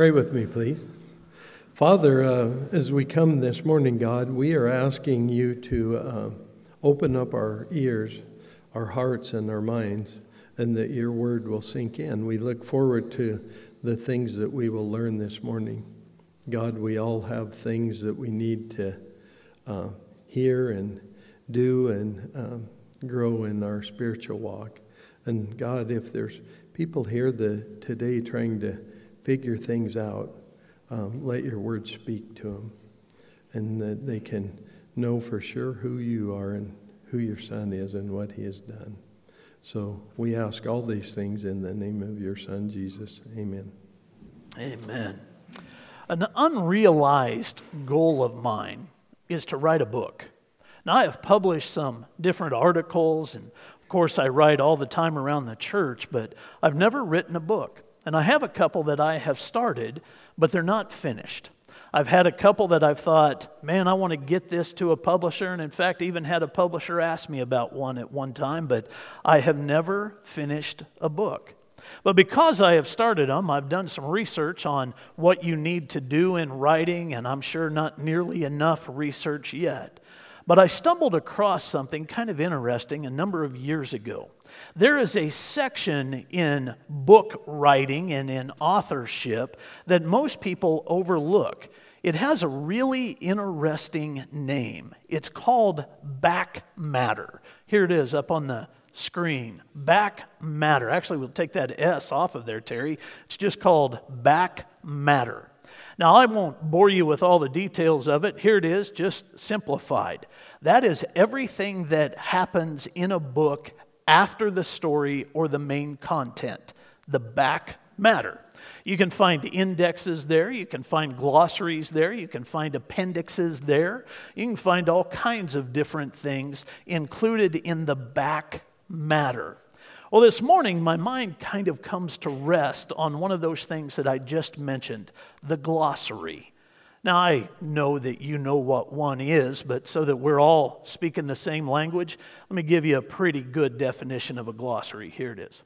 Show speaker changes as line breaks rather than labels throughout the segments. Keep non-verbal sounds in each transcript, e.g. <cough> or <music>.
Pray with me, please. Father, uh, as we come this morning, God, we are asking you to uh, open up our ears, our hearts, and our minds, and that your word will sink in. We look forward to the things that we will learn this morning. God, we all have things that we need to uh, hear and do and um, grow in our spiritual walk. And God, if there's people here the, today trying to figure things out, um, let your word speak to them and that they can know for sure who you are and who your son is and what he has done. So we ask all these things in the name of your son, Jesus. Amen.
Amen. An unrealized goal of mine is to write a book. Now, I have published some different articles, and of course, I write all the time around the church, but I've never written a book. And I have a couple that I have started, but they're not finished. I've had a couple that I've thought, man, I want to get this to a publisher. And in fact, even had a publisher ask me about one at one time, but I have never finished a book. But because I have started them, I've done some research on what you need to do in writing, and I'm sure not nearly enough research yet. But I stumbled across something kind of interesting a number of years ago. There is a section in book writing and in authorship that most people overlook. It has a really interesting name. It's called back matter. Here it is up on the screen. Back matter. Actually, we'll take that S off of there, Terry. It's just called back matter. Now, I won't bore you with all the details of it. Here it is, just simplified. That is everything that happens in a book after the story or the main content, the back matter. You can find indexes there, you can find glossaries there, you can find appendixes there, you can find all kinds of different things included in the back matter. Well, this morning, my mind kind of comes to rest on one of those things that I just mentioned the glossary. Now, I know that you know what one is, but so that we're all speaking the same language, let me give you a pretty good definition of a glossary. Here it is.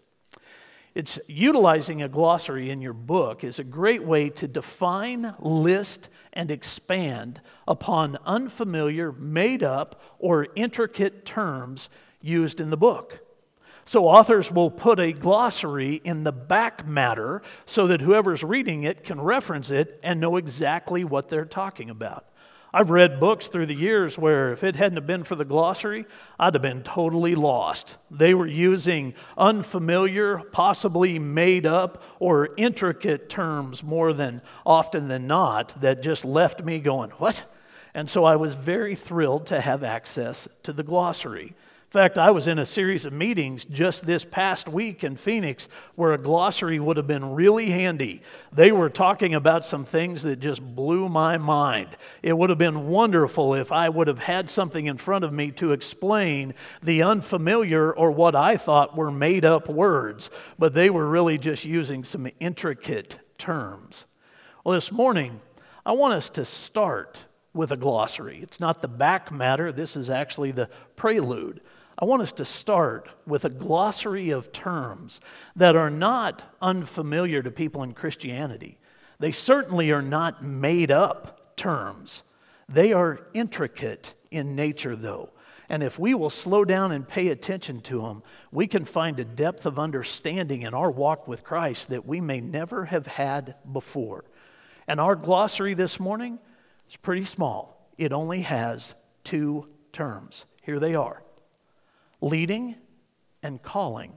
It's utilizing a glossary in your book is a great way to define, list, and expand upon unfamiliar, made up, or intricate terms used in the book. So, authors will put a glossary in the back matter so that whoever's reading it can reference it and know exactly what they're talking about. I've read books through the years where if it hadn't been for the glossary, I'd have been totally lost. They were using unfamiliar, possibly made up, or intricate terms more than often than not that just left me going, What? And so I was very thrilled to have access to the glossary fact, I was in a series of meetings just this past week in Phoenix where a glossary would have been really handy. They were talking about some things that just blew my mind. It would have been wonderful if I would have had something in front of me to explain the unfamiliar or what I thought were made up words, but they were really just using some intricate terms. Well, this morning, I want us to start with a glossary. It's not the back matter, this is actually the prelude. I want us to start with a glossary of terms that are not unfamiliar to people in Christianity. They certainly are not made up terms. They are intricate in nature, though. And if we will slow down and pay attention to them, we can find a depth of understanding in our walk with Christ that we may never have had before. And our glossary this morning is pretty small, it only has two terms. Here they are leading and calling.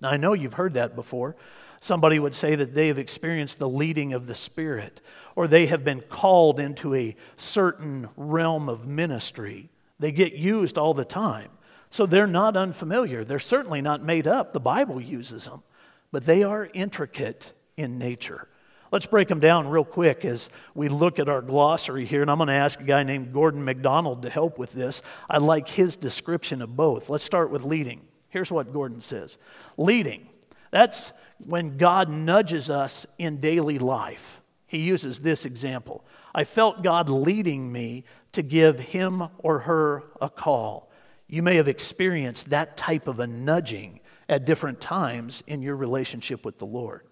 Now, I know you've heard that before. Somebody would say that they have experienced the leading of the Spirit, or they have been called into a certain realm of ministry. They get used all the time. So they're not unfamiliar. They're certainly not made up. The Bible uses them, but they are intricate in nature. Let's break them down real quick as we look at our glossary here. And I'm going to ask a guy named Gordon MacDonald to help with this. I like his description of both. Let's start with leading. Here's what Gordon says Leading, that's when God nudges us in daily life. He uses this example I felt God leading me to give him or her a call. You may have experienced that type of a nudging at different times in your relationship with the Lord.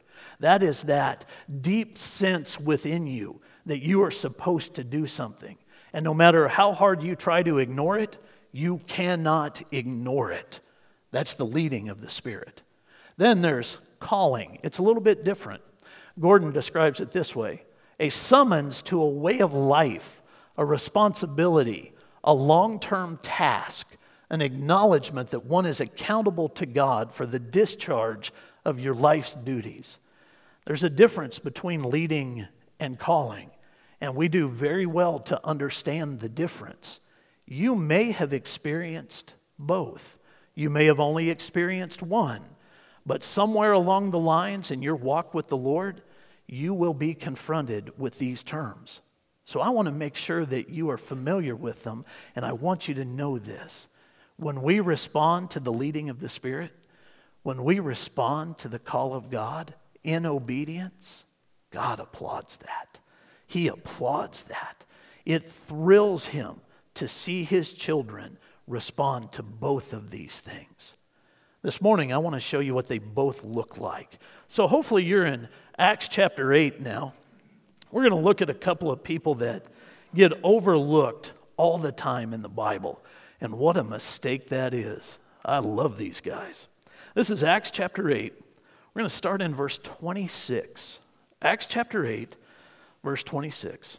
That is that deep sense within you that you are supposed to do something. And no matter how hard you try to ignore it, you cannot ignore it. That's the leading of the Spirit. Then there's calling. It's a little bit different. Gordon describes it this way a summons to a way of life, a responsibility, a long term task, an acknowledgement that one is accountable to God for the discharge of your life's duties. There's a difference between leading and calling, and we do very well to understand the difference. You may have experienced both. You may have only experienced one, but somewhere along the lines in your walk with the Lord, you will be confronted with these terms. So I want to make sure that you are familiar with them, and I want you to know this. When we respond to the leading of the Spirit, when we respond to the call of God in obedience, God applauds that. He applauds that. It thrills him to see his children respond to both of these things. This morning, I want to show you what they both look like. So, hopefully, you're in Acts chapter 8 now. We're going to look at a couple of people that get overlooked all the time in the Bible. And what a mistake that is. I love these guys. This is Acts chapter 8. We're going to start in verse 26. Acts chapter 8, verse 26.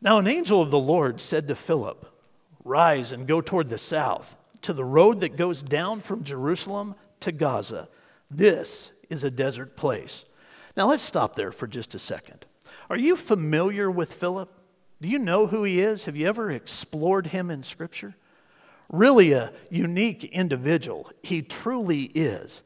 Now, an angel of the Lord said to Philip, Rise and go toward the south, to the road that goes down from Jerusalem to Gaza. This is a desert place. Now, let's stop there for just a second. Are you familiar with Philip? Do you know who he is? Have you ever explored him in Scripture? Really, a unique individual. He truly is.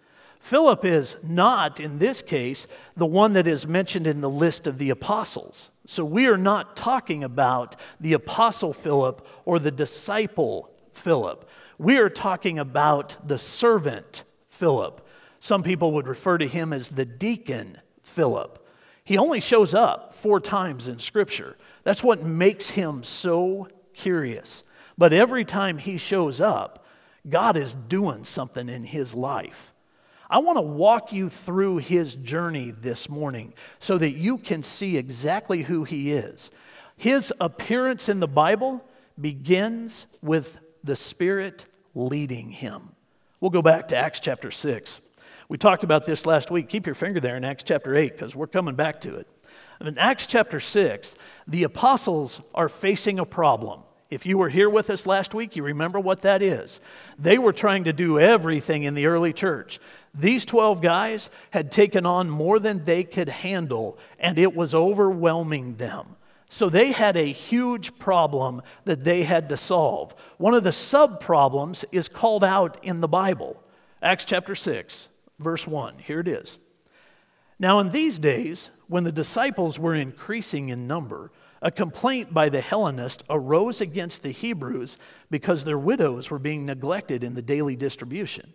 Philip is not, in this case, the one that is mentioned in the list of the apostles. So we are not talking about the apostle Philip or the disciple Philip. We are talking about the servant Philip. Some people would refer to him as the deacon Philip. He only shows up four times in Scripture. That's what makes him so curious. But every time he shows up, God is doing something in his life. I want to walk you through his journey this morning so that you can see exactly who he is. His appearance in the Bible begins with the Spirit leading him. We'll go back to Acts chapter 6. We talked about this last week. Keep your finger there in Acts chapter 8 because we're coming back to it. In Acts chapter 6, the apostles are facing a problem. If you were here with us last week, you remember what that is. They were trying to do everything in the early church. These 12 guys had taken on more than they could handle, and it was overwhelming them. So they had a huge problem that they had to solve. One of the sub problems is called out in the Bible. Acts chapter 6, verse 1. Here it is. Now, in these days, when the disciples were increasing in number, a complaint by the Hellenists arose against the Hebrews because their widows were being neglected in the daily distribution.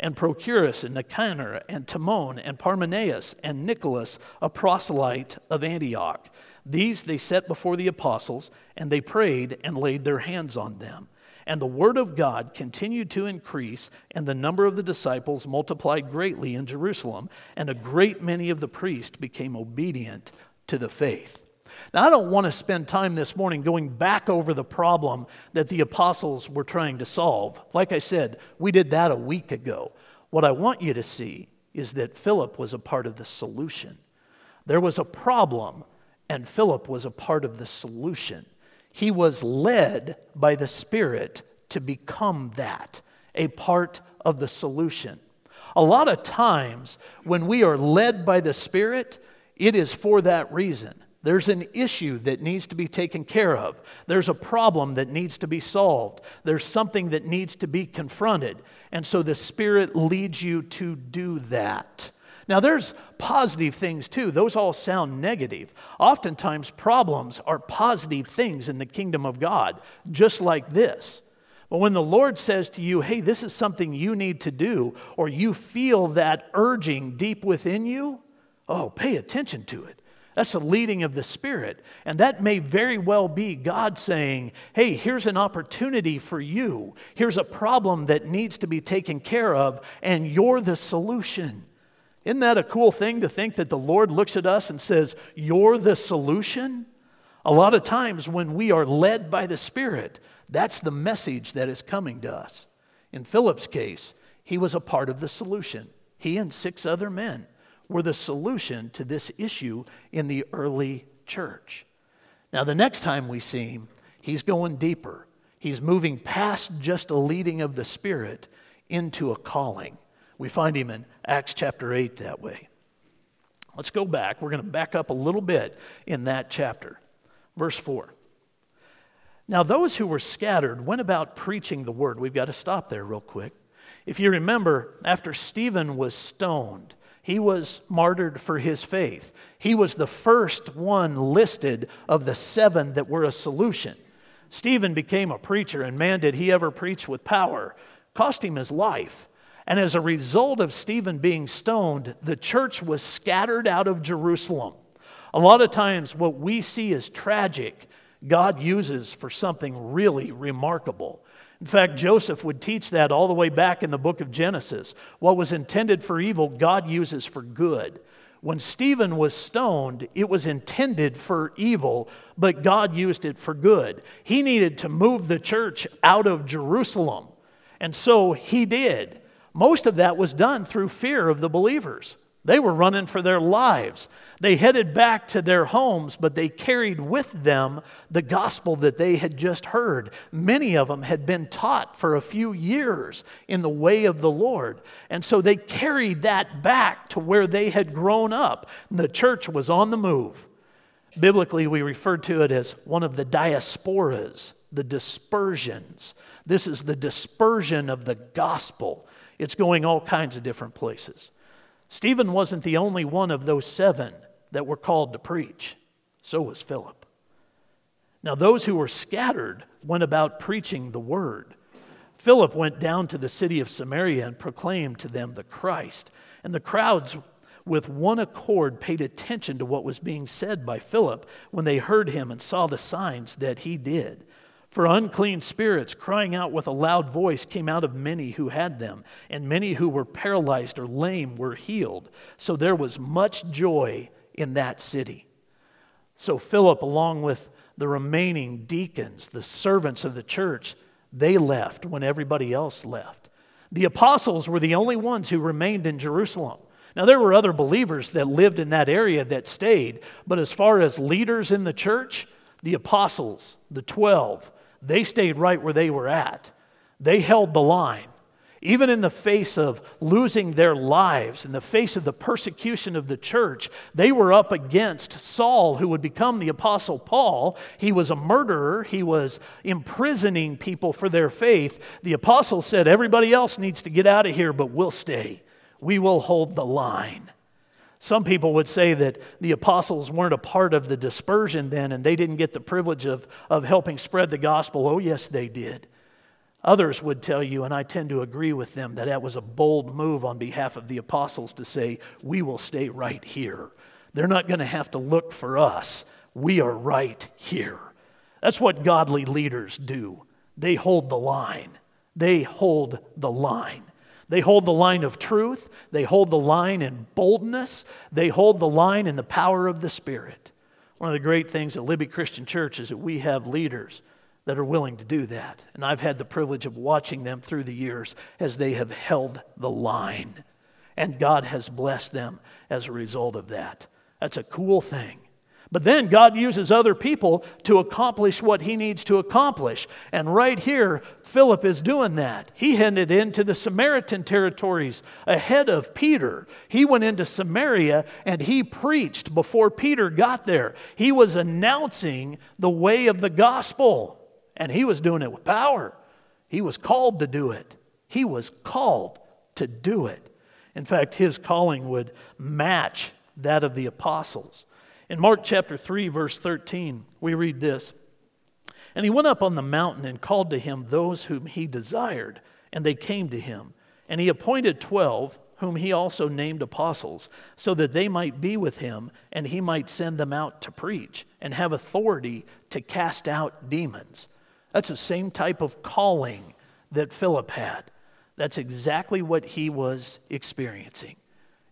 and Prochorus and Nicanor and Timon and Parmenas and Nicholas, a proselyte of Antioch. These they set before the apostles, and they prayed and laid their hands on them. And the word of God continued to increase, and the number of the disciples multiplied greatly in Jerusalem, and a great many of the priests became obedient to the faith. Now, I don't want to spend time this morning going back over the problem that the apostles were trying to solve. Like I said, we did that a week ago. What I want you to see is that Philip was a part of the solution. There was a problem, and Philip was a part of the solution. He was led by the Spirit to become that, a part of the solution. A lot of times, when we are led by the Spirit, it is for that reason. There's an issue that needs to be taken care of. There's a problem that needs to be solved. There's something that needs to be confronted. And so the Spirit leads you to do that. Now, there's positive things too. Those all sound negative. Oftentimes, problems are positive things in the kingdom of God, just like this. But when the Lord says to you, hey, this is something you need to do, or you feel that urging deep within you, oh, pay attention to it. That's the leading of the Spirit. And that may very well be God saying, hey, here's an opportunity for you. Here's a problem that needs to be taken care of, and you're the solution. Isn't that a cool thing to think that the Lord looks at us and says, You're the solution? A lot of times when we are led by the Spirit, that's the message that is coming to us. In Philip's case, he was a part of the solution. He and six other men were the solution to this issue in the early church. Now, the next time we see him, he's going deeper. He's moving past just a leading of the Spirit into a calling. We find him in Acts chapter 8 that way. Let's go back. We're going to back up a little bit in that chapter. Verse 4. Now, those who were scattered went about preaching the word. We've got to stop there real quick. If you remember, after Stephen was stoned, he was martyred for his faith. He was the first one listed of the seven that were a solution. Stephen became a preacher, and man, did he ever preach with power. Cost him his life. And as a result of Stephen being stoned, the church was scattered out of Jerusalem. A lot of times, what we see as tragic God uses for something really remarkable. In fact, Joseph would teach that all the way back in the book of Genesis. What was intended for evil, God uses for good. When Stephen was stoned, it was intended for evil, but God used it for good. He needed to move the church out of Jerusalem, and so he did. Most of that was done through fear of the believers. They were running for their lives. They headed back to their homes, but they carried with them the gospel that they had just heard. Many of them had been taught for a few years in the way of the Lord. And so they carried that back to where they had grown up. The church was on the move. Biblically, we refer to it as one of the diasporas, the dispersions. This is the dispersion of the gospel, it's going all kinds of different places. Stephen wasn't the only one of those seven that were called to preach, so was Philip. Now, those who were scattered went about preaching the word. Philip went down to the city of Samaria and proclaimed to them the Christ. And the crowds, with one accord, paid attention to what was being said by Philip when they heard him and saw the signs that he did. For unclean spirits, crying out with a loud voice, came out of many who had them, and many who were paralyzed or lame were healed. So there was much joy in that city. So Philip, along with the remaining deacons, the servants of the church, they left when everybody else left. The apostles were the only ones who remained in Jerusalem. Now, there were other believers that lived in that area that stayed, but as far as leaders in the church, the apostles, the 12, they stayed right where they were at. They held the line. Even in the face of losing their lives, in the face of the persecution of the church, they were up against Saul, who would become the Apostle Paul. He was a murderer, he was imprisoning people for their faith. The apostle said, Everybody else needs to get out of here, but we'll stay. We will hold the line. Some people would say that the apostles weren't a part of the dispersion then and they didn't get the privilege of, of helping spread the gospel. Oh, yes, they did. Others would tell you, and I tend to agree with them, that that was a bold move on behalf of the apostles to say, We will stay right here. They're not going to have to look for us. We are right here. That's what godly leaders do. They hold the line. They hold the line. They hold the line of truth, they hold the line in boldness, they hold the line in the power of the Spirit. One of the great things at Libby Christian Church is that we have leaders that are willing to do that. And I've had the privilege of watching them through the years as they have held the line. And God has blessed them as a result of that. That's a cool thing. But then God uses other people to accomplish what he needs to accomplish. And right here, Philip is doing that. He headed into the Samaritan territories ahead of Peter. He went into Samaria and he preached before Peter got there. He was announcing the way of the gospel, and he was doing it with power. He was called to do it. He was called to do it. In fact, his calling would match that of the apostles. In Mark chapter 3, verse 13, we read this And he went up on the mountain and called to him those whom he desired, and they came to him. And he appointed twelve, whom he also named apostles, so that they might be with him, and he might send them out to preach, and have authority to cast out demons. That's the same type of calling that Philip had. That's exactly what he was experiencing.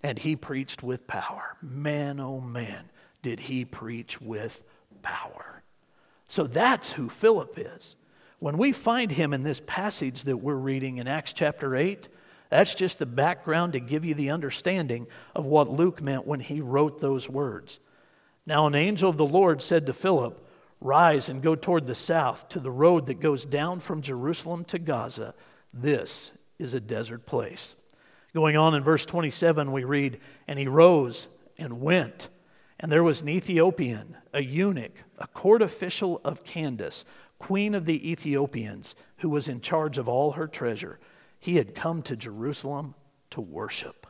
And he preached with power. Man, oh man did he preach with power. So that's who Philip is. When we find him in this passage that we're reading in Acts chapter 8, that's just the background to give you the understanding of what Luke meant when he wrote those words. Now, an angel of the Lord said to Philip, Rise and go toward the south to the road that goes down from Jerusalem to Gaza. This is a desert place. Going on in verse 27, we read, And he rose and went. And there was an Ethiopian, a eunuch, a court official of Candace, queen of the Ethiopians, who was in charge of all her treasure. He had come to Jerusalem to worship.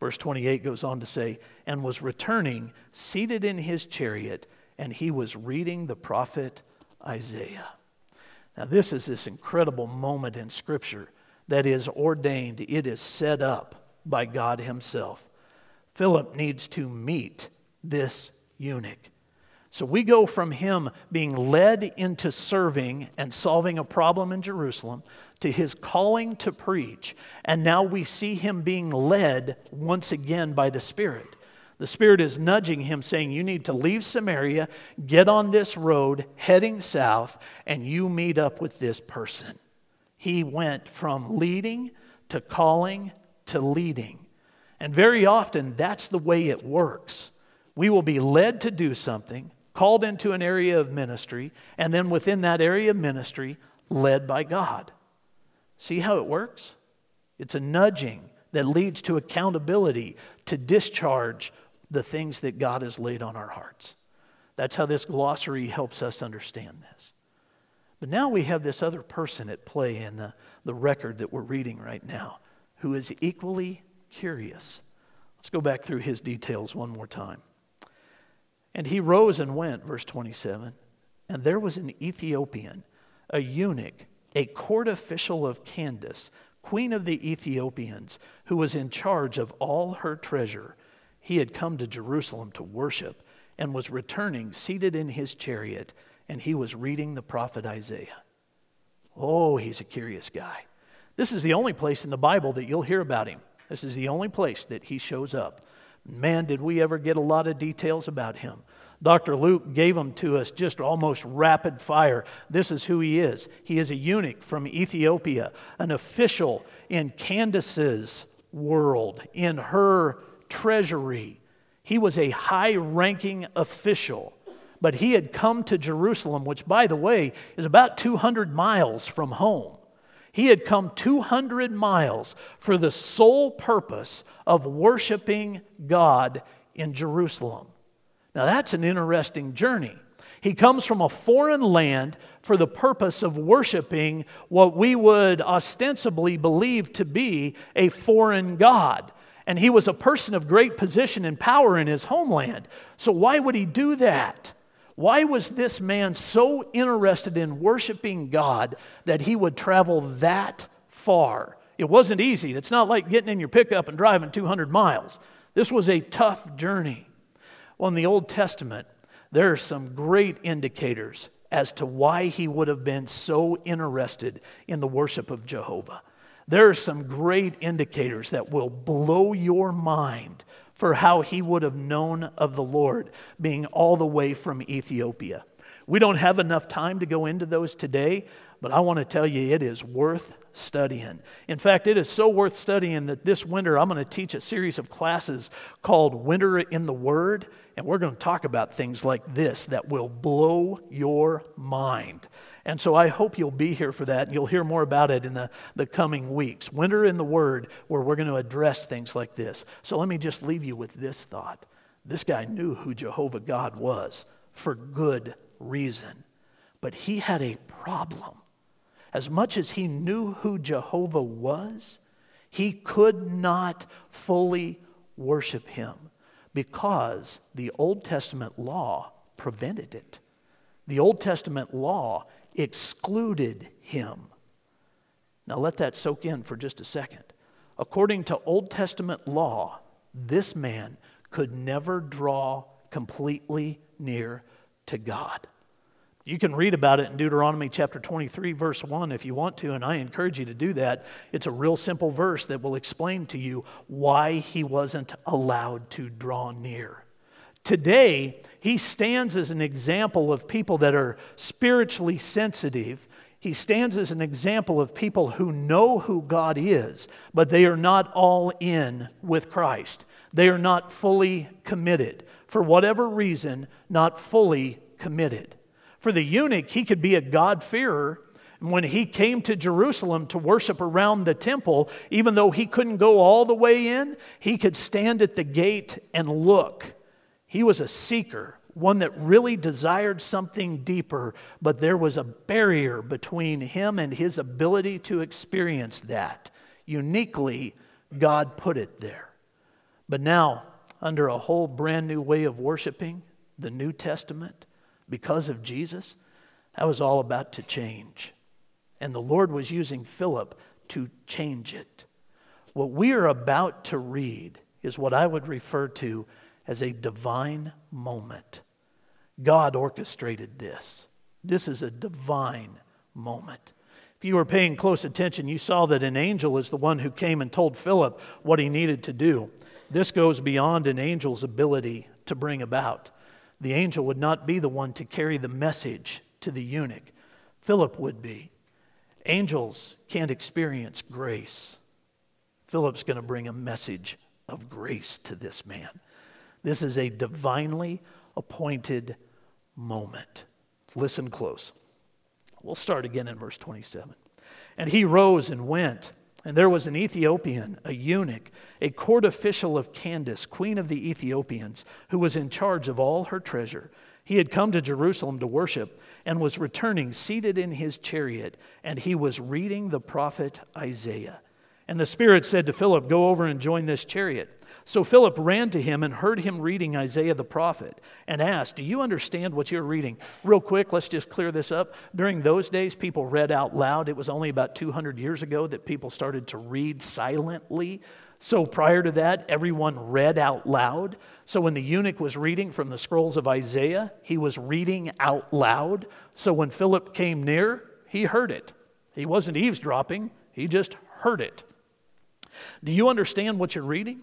Verse 28 goes on to say, and was returning, seated in his chariot, and he was reading the prophet Isaiah. Now, this is this incredible moment in Scripture that is ordained, it is set up by God Himself. Philip needs to meet this eunuch. So we go from him being led into serving and solving a problem in Jerusalem to his calling to preach. And now we see him being led once again by the Spirit. The Spirit is nudging him, saying, You need to leave Samaria, get on this road heading south, and you meet up with this person. He went from leading to calling to leading. And very often, that's the way it works. We will be led to do something, called into an area of ministry, and then within that area of ministry, led by God. See how it works? It's a nudging that leads to accountability to discharge the things that God has laid on our hearts. That's how this glossary helps us understand this. But now we have this other person at play in the, the record that we're reading right now who is equally curious. Let's go back through his details one more time. And he rose and went, verse 27, and there was an Ethiopian, a eunuch a court official of Candace, queen of the Ethiopians, who was in charge of all her treasure. He had come to Jerusalem to worship and was returning seated in his chariot, and he was reading the prophet Isaiah. Oh, he's a curious guy. This is the only place in the Bible that you'll hear about him. This is the only place that he shows up. Man, did we ever get a lot of details about him. Dr. Luke gave them to us just almost rapid fire. This is who he is. He is a eunuch from Ethiopia, an official in Candace's world, in her treasury. He was a high ranking official, but he had come to Jerusalem, which, by the way, is about 200 miles from home. He had come 200 miles for the sole purpose of worshiping God in Jerusalem. Now, that's an interesting journey. He comes from a foreign land for the purpose of worshiping what we would ostensibly believe to be a foreign God. And he was a person of great position and power in his homeland. So, why would he do that? Why was this man so interested in worshiping God that he would travel that far? It wasn't easy. It's not like getting in your pickup and driving 200 miles. This was a tough journey. Well, in the Old Testament, there are some great indicators as to why he would have been so interested in the worship of Jehovah. There are some great indicators that will blow your mind for how he would have known of the Lord, being all the way from Ethiopia. We don't have enough time to go into those today, but I want to tell you it is worth studying. In fact, it is so worth studying that this winter I'm going to teach a series of classes called Winter in the Word. And we're going to talk about things like this that will blow your mind. And so I hope you'll be here for that, and you'll hear more about it in the, the coming weeks. Winter in the Word, where we're going to address things like this. So let me just leave you with this thought. This guy knew who Jehovah God was for good reason, but he had a problem. As much as he knew who Jehovah was, He could not fully worship him because the Old Testament law prevented it. The Old Testament law excluded him. Now let that soak in for just a second. According to Old Testament law, this man could never draw completely near to God. You can read about it in Deuteronomy chapter 23, verse 1, if you want to, and I encourage you to do that. It's a real simple verse that will explain to you why he wasn't allowed to draw near. Today, he stands as an example of people that are spiritually sensitive. He stands as an example of people who know who God is, but they are not all in with Christ. They are not fully committed. For whatever reason, not fully committed. For the eunuch, he could be a God-fearer. And when he came to Jerusalem to worship around the temple, even though he couldn't go all the way in, he could stand at the gate and look. He was a seeker, one that really desired something deeper, but there was a barrier between him and his ability to experience that. Uniquely, God put it there. But now, under a whole brand new way of worshiping, the New Testament, because of Jesus, that was all about to change. And the Lord was using Philip to change it. What we are about to read is what I would refer to as a divine moment. God orchestrated this. This is a divine moment. If you were paying close attention, you saw that an angel is the one who came and told Philip what he needed to do. This goes beyond an angel's ability to bring about. The angel would not be the one to carry the message to the eunuch, Philip would be. Angels can't experience grace. Philip's going to bring a message of grace to this man. This is a divinely appointed moment. Listen close. We'll start again in verse 27. And he rose and went and there was an Ethiopian, a eunuch, a court official of Candace, queen of the Ethiopians, who was in charge of all her treasure. He had come to Jerusalem to worship and was returning seated in his chariot, and he was reading the prophet Isaiah. And the Spirit said to Philip, Go over and join this chariot. So Philip ran to him and heard him reading Isaiah the prophet and asked, Do you understand what you're reading? Real quick, let's just clear this up. During those days, people read out loud. It was only about 200 years ago that people started to read silently. So prior to that, everyone read out loud. So when the eunuch was reading from the scrolls of Isaiah, he was reading out loud. So when Philip came near, he heard it. He wasn't eavesdropping, he just heard it. Do you understand what you're reading?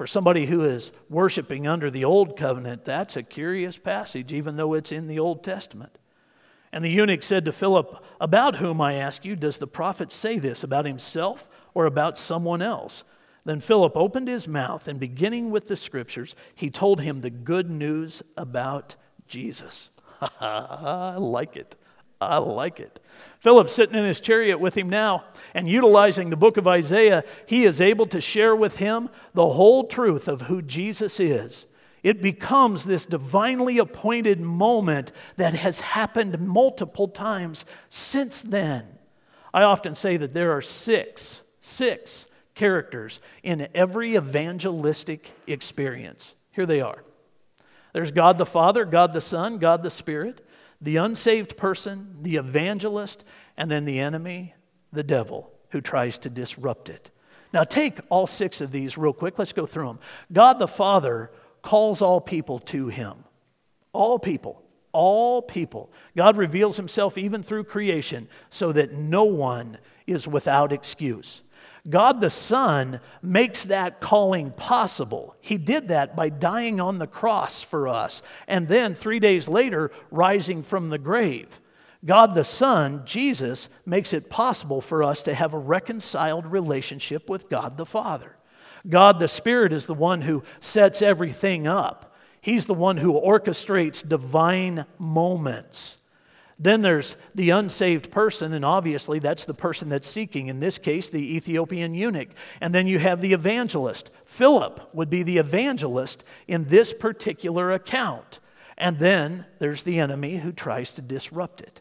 For somebody who is worshiping under the old covenant, that's a curious passage, even though it's in the Old Testament. And the eunuch said to Philip, About whom, I ask you, does the prophet say this? About himself or about someone else? Then Philip opened his mouth, and beginning with the scriptures, he told him the good news about Jesus. <laughs> I like it. I like it. Philip, sitting in his chariot with him now and utilizing the book of Isaiah, he is able to share with him the whole truth of who Jesus is. It becomes this divinely appointed moment that has happened multiple times since then. I often say that there are six, six characters in every evangelistic experience. Here they are there's God the Father, God the Son, God the Spirit the unsaved person, the evangelist, and then the enemy, the devil, who tries to disrupt it. Now, take all six of these real quick. Let's go through them. God the Father calls all people to him. All people. All people. God reveals himself even through creation so that no one is without excuse. God the Son makes that calling possible. He did that by dying on the cross for us and then three days later rising from the grave. God the Son, Jesus, makes it possible for us to have a reconciled relationship with God the Father. God the Spirit is the one who sets everything up. He's the one who orchestrates divine moments. Then there's the unsaved person, and obviously that's the person that's seeking, in this case, the Ethiopian eunuch. And then you have the evangelist. Philip would be the evangelist in this particular account. And then there's the enemy who tries to disrupt it.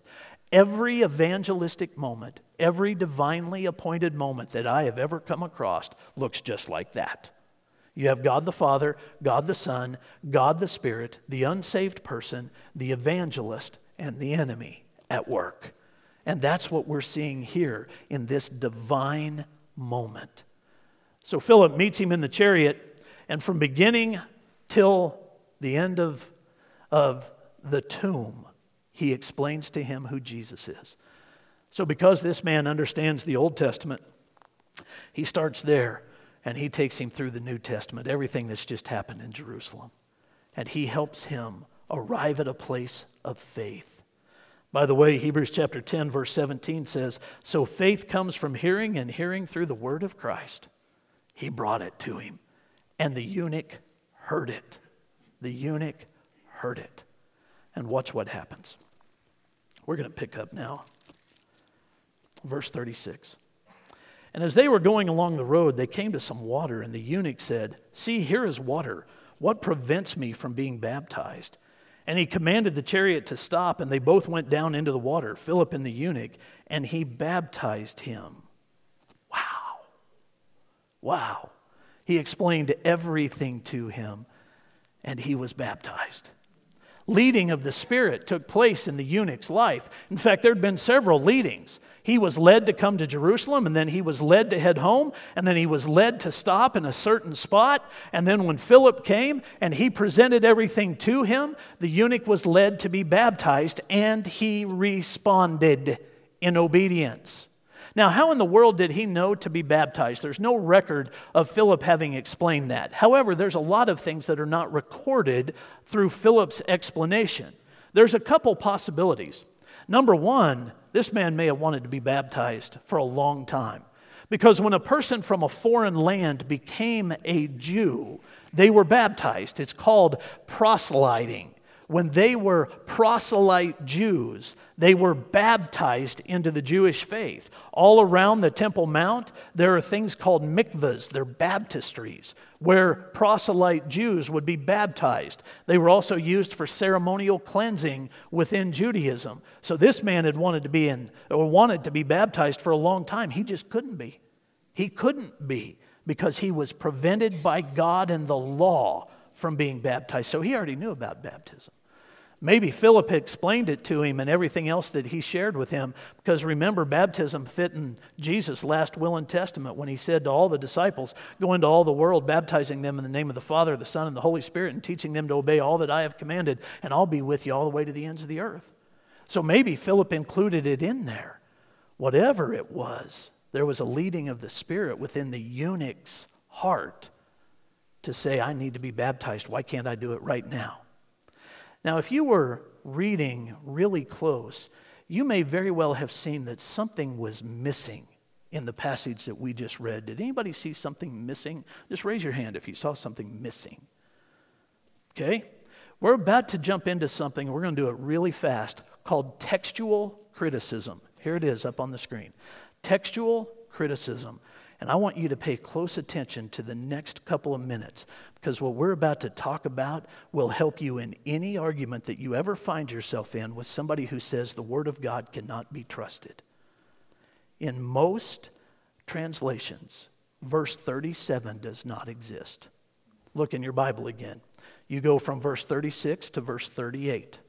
Every evangelistic moment, every divinely appointed moment that I have ever come across looks just like that. You have God the Father, God the Son, God the Spirit, the unsaved person, the evangelist, and the enemy at work. And that's what we're seeing here in this divine moment. So Philip meets him in the chariot, and from beginning till the end of, of the tomb, he explains to him who Jesus is. So, because this man understands the Old Testament, he starts there and he takes him through the New Testament, everything that's just happened in Jerusalem. And he helps him arrive at a place of faith. By the way, Hebrews chapter 10, verse 17 says, So faith comes from hearing, and hearing through the word of Christ. He brought it to him, and the eunuch heard it. The eunuch heard it. And watch what happens. We're going to pick up now. Verse 36. And as they were going along the road, they came to some water, and the eunuch said, See, here is water. What prevents me from being baptized? And he commanded the chariot to stop, and they both went down into the water, Philip and the eunuch, and he baptized him. Wow. Wow. He explained everything to him, and he was baptized leading of the Spirit took place in the eunuch's life. In fact, there had been several leadings. He was led to come to Jerusalem, and then he was led to head home, and then he was led to stop in a certain spot. And then when Philip came and he presented everything to him, the eunuch was led to be baptized, and he responded in obedience. Now, how in the world did he know to be baptized? There's no record of Philip having explained that. However, there's a lot of things that are not recorded through Philip's explanation. There's a couple possibilities. Number one, this man may have wanted to be baptized for a long time. Because when a person from a foreign land became a Jew, they were baptized. It's called proselyting when they were proselyte Jews, they were baptized into the Jewish faith. All around the Temple Mount, there are things called mikvahs, they're baptistries, where proselyte Jews would be baptized. They were also used for ceremonial cleansing within Judaism. So this man had wanted to be in, or wanted to be baptized for a long time. He just couldn't be. He couldn't be because he was prevented by God and the law from being baptized. So he already knew about baptism. Maybe Philip explained it to him and everything else that he shared with him. Because remember, baptism fit in Jesus' last will and testament when he said to all the disciples, Go into all the world, baptizing them in the name of the Father, the Son, and the Holy Spirit, and teaching them to obey all that I have commanded, and I'll be with you all the way to the ends of the earth. So maybe Philip included it in there. Whatever it was, there was a leading of the Spirit within the eunuch's heart to say, I need to be baptized. Why can't I do it right now? Now, if you were reading really close, you may very well have seen that something was missing in the passage that we just read. Did anybody see something missing? Just raise your hand if you saw something missing. Okay? We're about to jump into something, we're going to do it really fast, called textual criticism. Here it is up on the screen. Textual criticism. And I want you to pay close attention to the next couple of minutes because what we're about to talk about will help you in any argument that you ever find yourself in with somebody who says the Word of God cannot be trusted. In most translations, verse 37 does not exist. Look in your Bible again. You go from verse 36 to verse 38.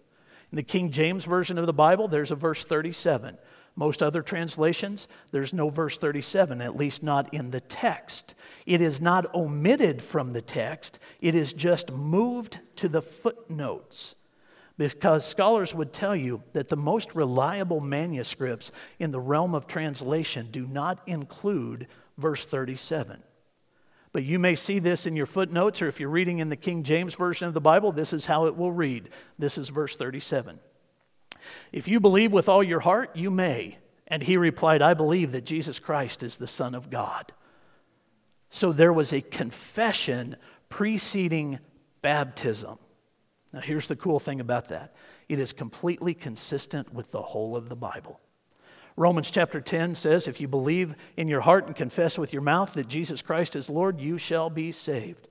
In the King James Version of the Bible, there's a verse 37. Most other translations, there's no verse 37, at least not in the text. It is not omitted from the text, it is just moved to the footnotes. Because scholars would tell you that the most reliable manuscripts in the realm of translation do not include verse 37. But you may see this in your footnotes, or if you're reading in the King James Version of the Bible, this is how it will read. This is verse 37. If you believe with all your heart, you may. And he replied, I believe that Jesus Christ is the Son of God. So there was a confession preceding baptism. Now, here's the cool thing about that it is completely consistent with the whole of the Bible. Romans chapter 10 says, If you believe in your heart and confess with your mouth that Jesus Christ is Lord, you shall be saved.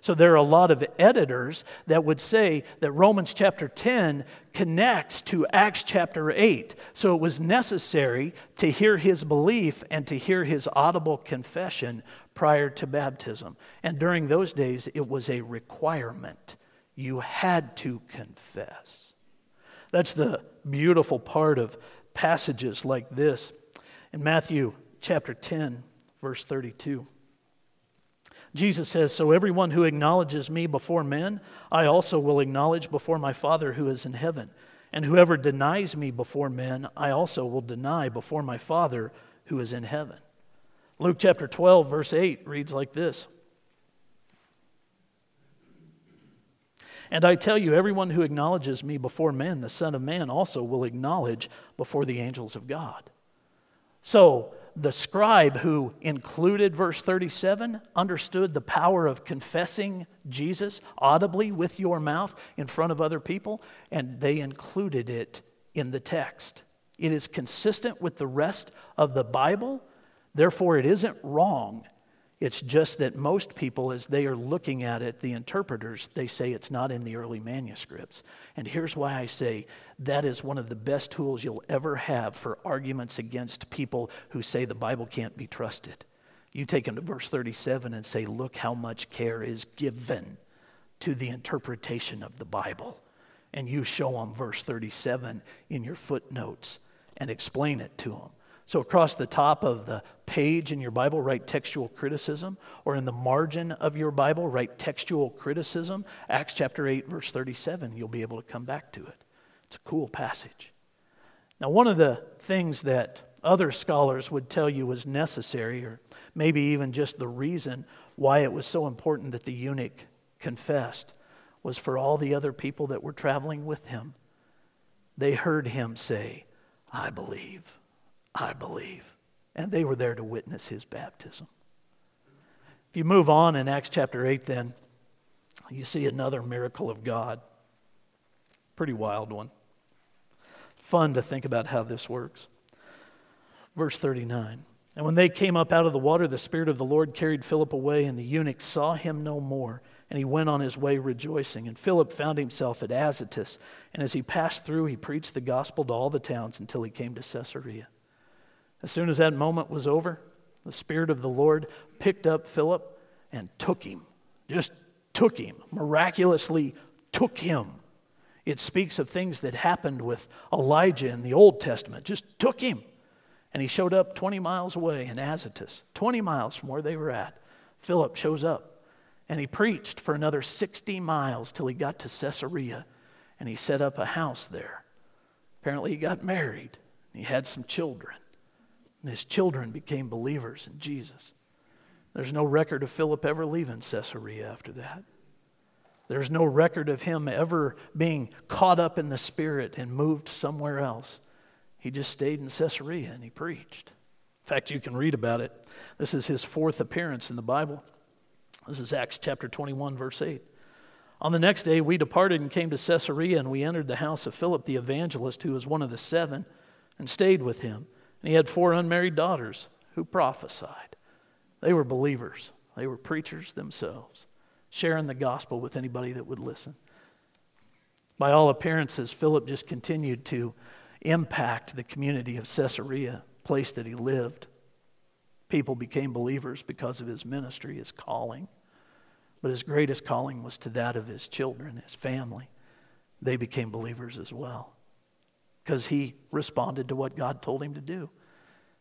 So there are a lot of editors that would say that Romans chapter 10 connects to Acts chapter 8. So it was necessary to hear his belief and to hear his audible confession prior to baptism. And during those days, it was a requirement. You had to confess. That's the beautiful part of passages like this. In Matthew chapter 10, verse 32. Jesus says, So everyone who acknowledges me before men, I also will acknowledge before my Father who is in heaven. And whoever denies me before men, I also will deny before my Father who is in heaven. Luke chapter 12, verse 8 reads like this And I tell you, everyone who acknowledges me before men, the Son of Man also will acknowledge before the angels of God. So, the scribe who included verse 37 understood the power of confessing Jesus audibly with your mouth in front of other people, and they included it in the text. It is consistent with the rest of the Bible, therefore, it isn't wrong it's just that most people, as they are looking at it, the interpreters, they say it's not in the early manuscripts. And here's why I say that is one of the best tools you'll ever have for arguments against people who say the Bible can't be trusted. You take them to verse 37 and say, Look how much care is given to the interpretation of the Bible. And you show them verse 37 in your footnotes and explain it to them. So, across the top of the page in your Bible, write textual criticism, or in the margin of your Bible, write textual criticism. Acts chapter 8, verse 37, you'll be able to come back to it. It's a cool passage. Now, one of the things that other scholars would tell you was necessary, or maybe even just the reason why it was so important that the eunuch confessed, was for all the other people that were traveling with him. They heard him say, I believe. I believe. And they were there to witness his baptism. If you move on in Acts chapter 8, then, you see another miracle of God. Pretty wild one. Fun to think about how this works. Verse 39. And when they came up out of the water, the Spirit of the Lord carried Philip away, and the eunuch saw him no more. And he went on his way rejoicing. And Philip found himself at Azotus. And as he passed through, he preached the gospel to all the towns until he came to Caesarea. As soon as that moment was over, the Spirit of the Lord picked up Philip and took him. Just took him, miraculously took him. It speaks of things that happened with Elijah in the Old Testament. Just took him. And he showed up 20 miles away in Azotus, 20 miles from where they were at. Philip shows up and he preached for another 60 miles till he got to Caesarea and he set up a house there. Apparently, he got married. He had some children. And his children became believers in Jesus. There's no record of Philip ever leaving Caesarea after that. There's no record of him ever being caught up in the Spirit and moved somewhere else. He just stayed in Caesarea and he preached. In fact, you can read about it. This is his fourth appearance in the Bible. This is Acts chapter 21, verse 8. On the next day, we departed and came to Caesarea, and we entered the house of Philip the evangelist, who was one of the seven, and stayed with him. And he had four unmarried daughters who prophesied. They were believers, they were preachers themselves, sharing the gospel with anybody that would listen. By all appearances, Philip just continued to impact the community of Caesarea, place that he lived. People became believers because of his ministry, his calling. But his greatest calling was to that of his children, his family. They became believers as well because he responded to what God told him to do.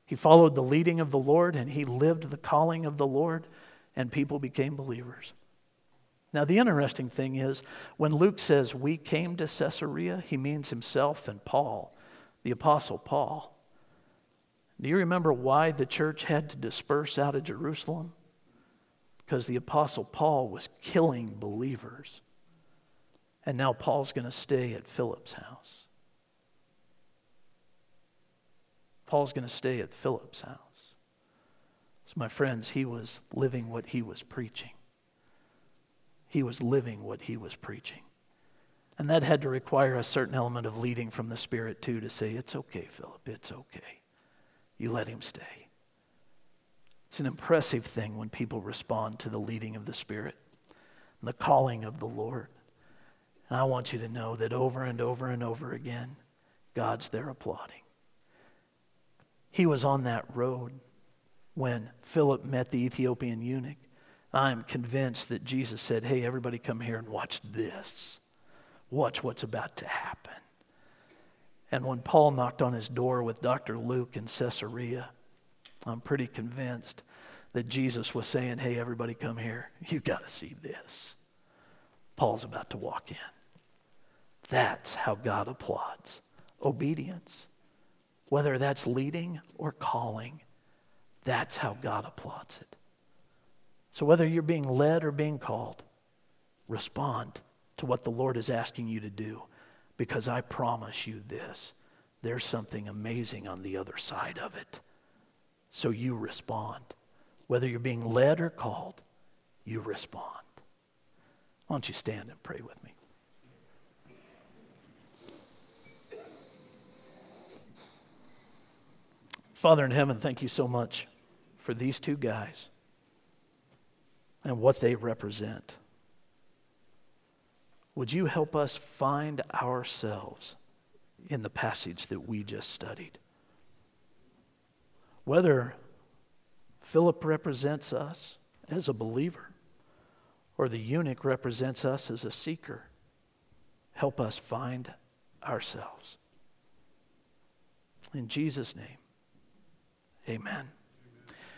He followed the leading of the Lord and he lived the calling of the Lord, and people became believers. Now, the interesting thing is, when Luke says we came to Caesarea, he means himself and Paul, the Apostle Paul. Do you remember why the church had to disperse out of Jerusalem? Because the Apostle Paul was killing believers. And now Paul's going to stay at Philip's house. Paul's going to stay at Philip's house. So, my friends, he was living what he was preaching. He was living what he was preaching. And that had to require a certain element of leading from the Spirit, too, to say, It's okay, Philip, it's okay. You let him stay. It's an impressive thing when people respond to the leading of the Spirit and the calling of the Lord. And I want you to know that over and over and over again, God's there applauding. He was on that road when Philip met the Ethiopian eunuch. I'm convinced that Jesus said, Hey, everybody come here and watch this. Watch what's about to happen. And when Paul knocked on his door with Dr. Luke in Caesarea, I'm pretty convinced that Jesus was saying, Hey, everybody come here. You got to see this. Paul's about to walk in. That's how God applauds obedience. Whether that's leading or calling, that's how God applauds it. So whether you're being led or being called, respond to what the Lord is asking you to do because I promise you this there's something amazing on the other side of it. So you respond. Whether you're being led or called, you respond. Why don't you stand and pray with me? Father in heaven, thank you so much for these two guys and what they represent. Would you help us find ourselves in the passage that we just studied? Whether Philip represents us as a believer or the eunuch represents us as a seeker, help us find ourselves. In Jesus' name. Amen.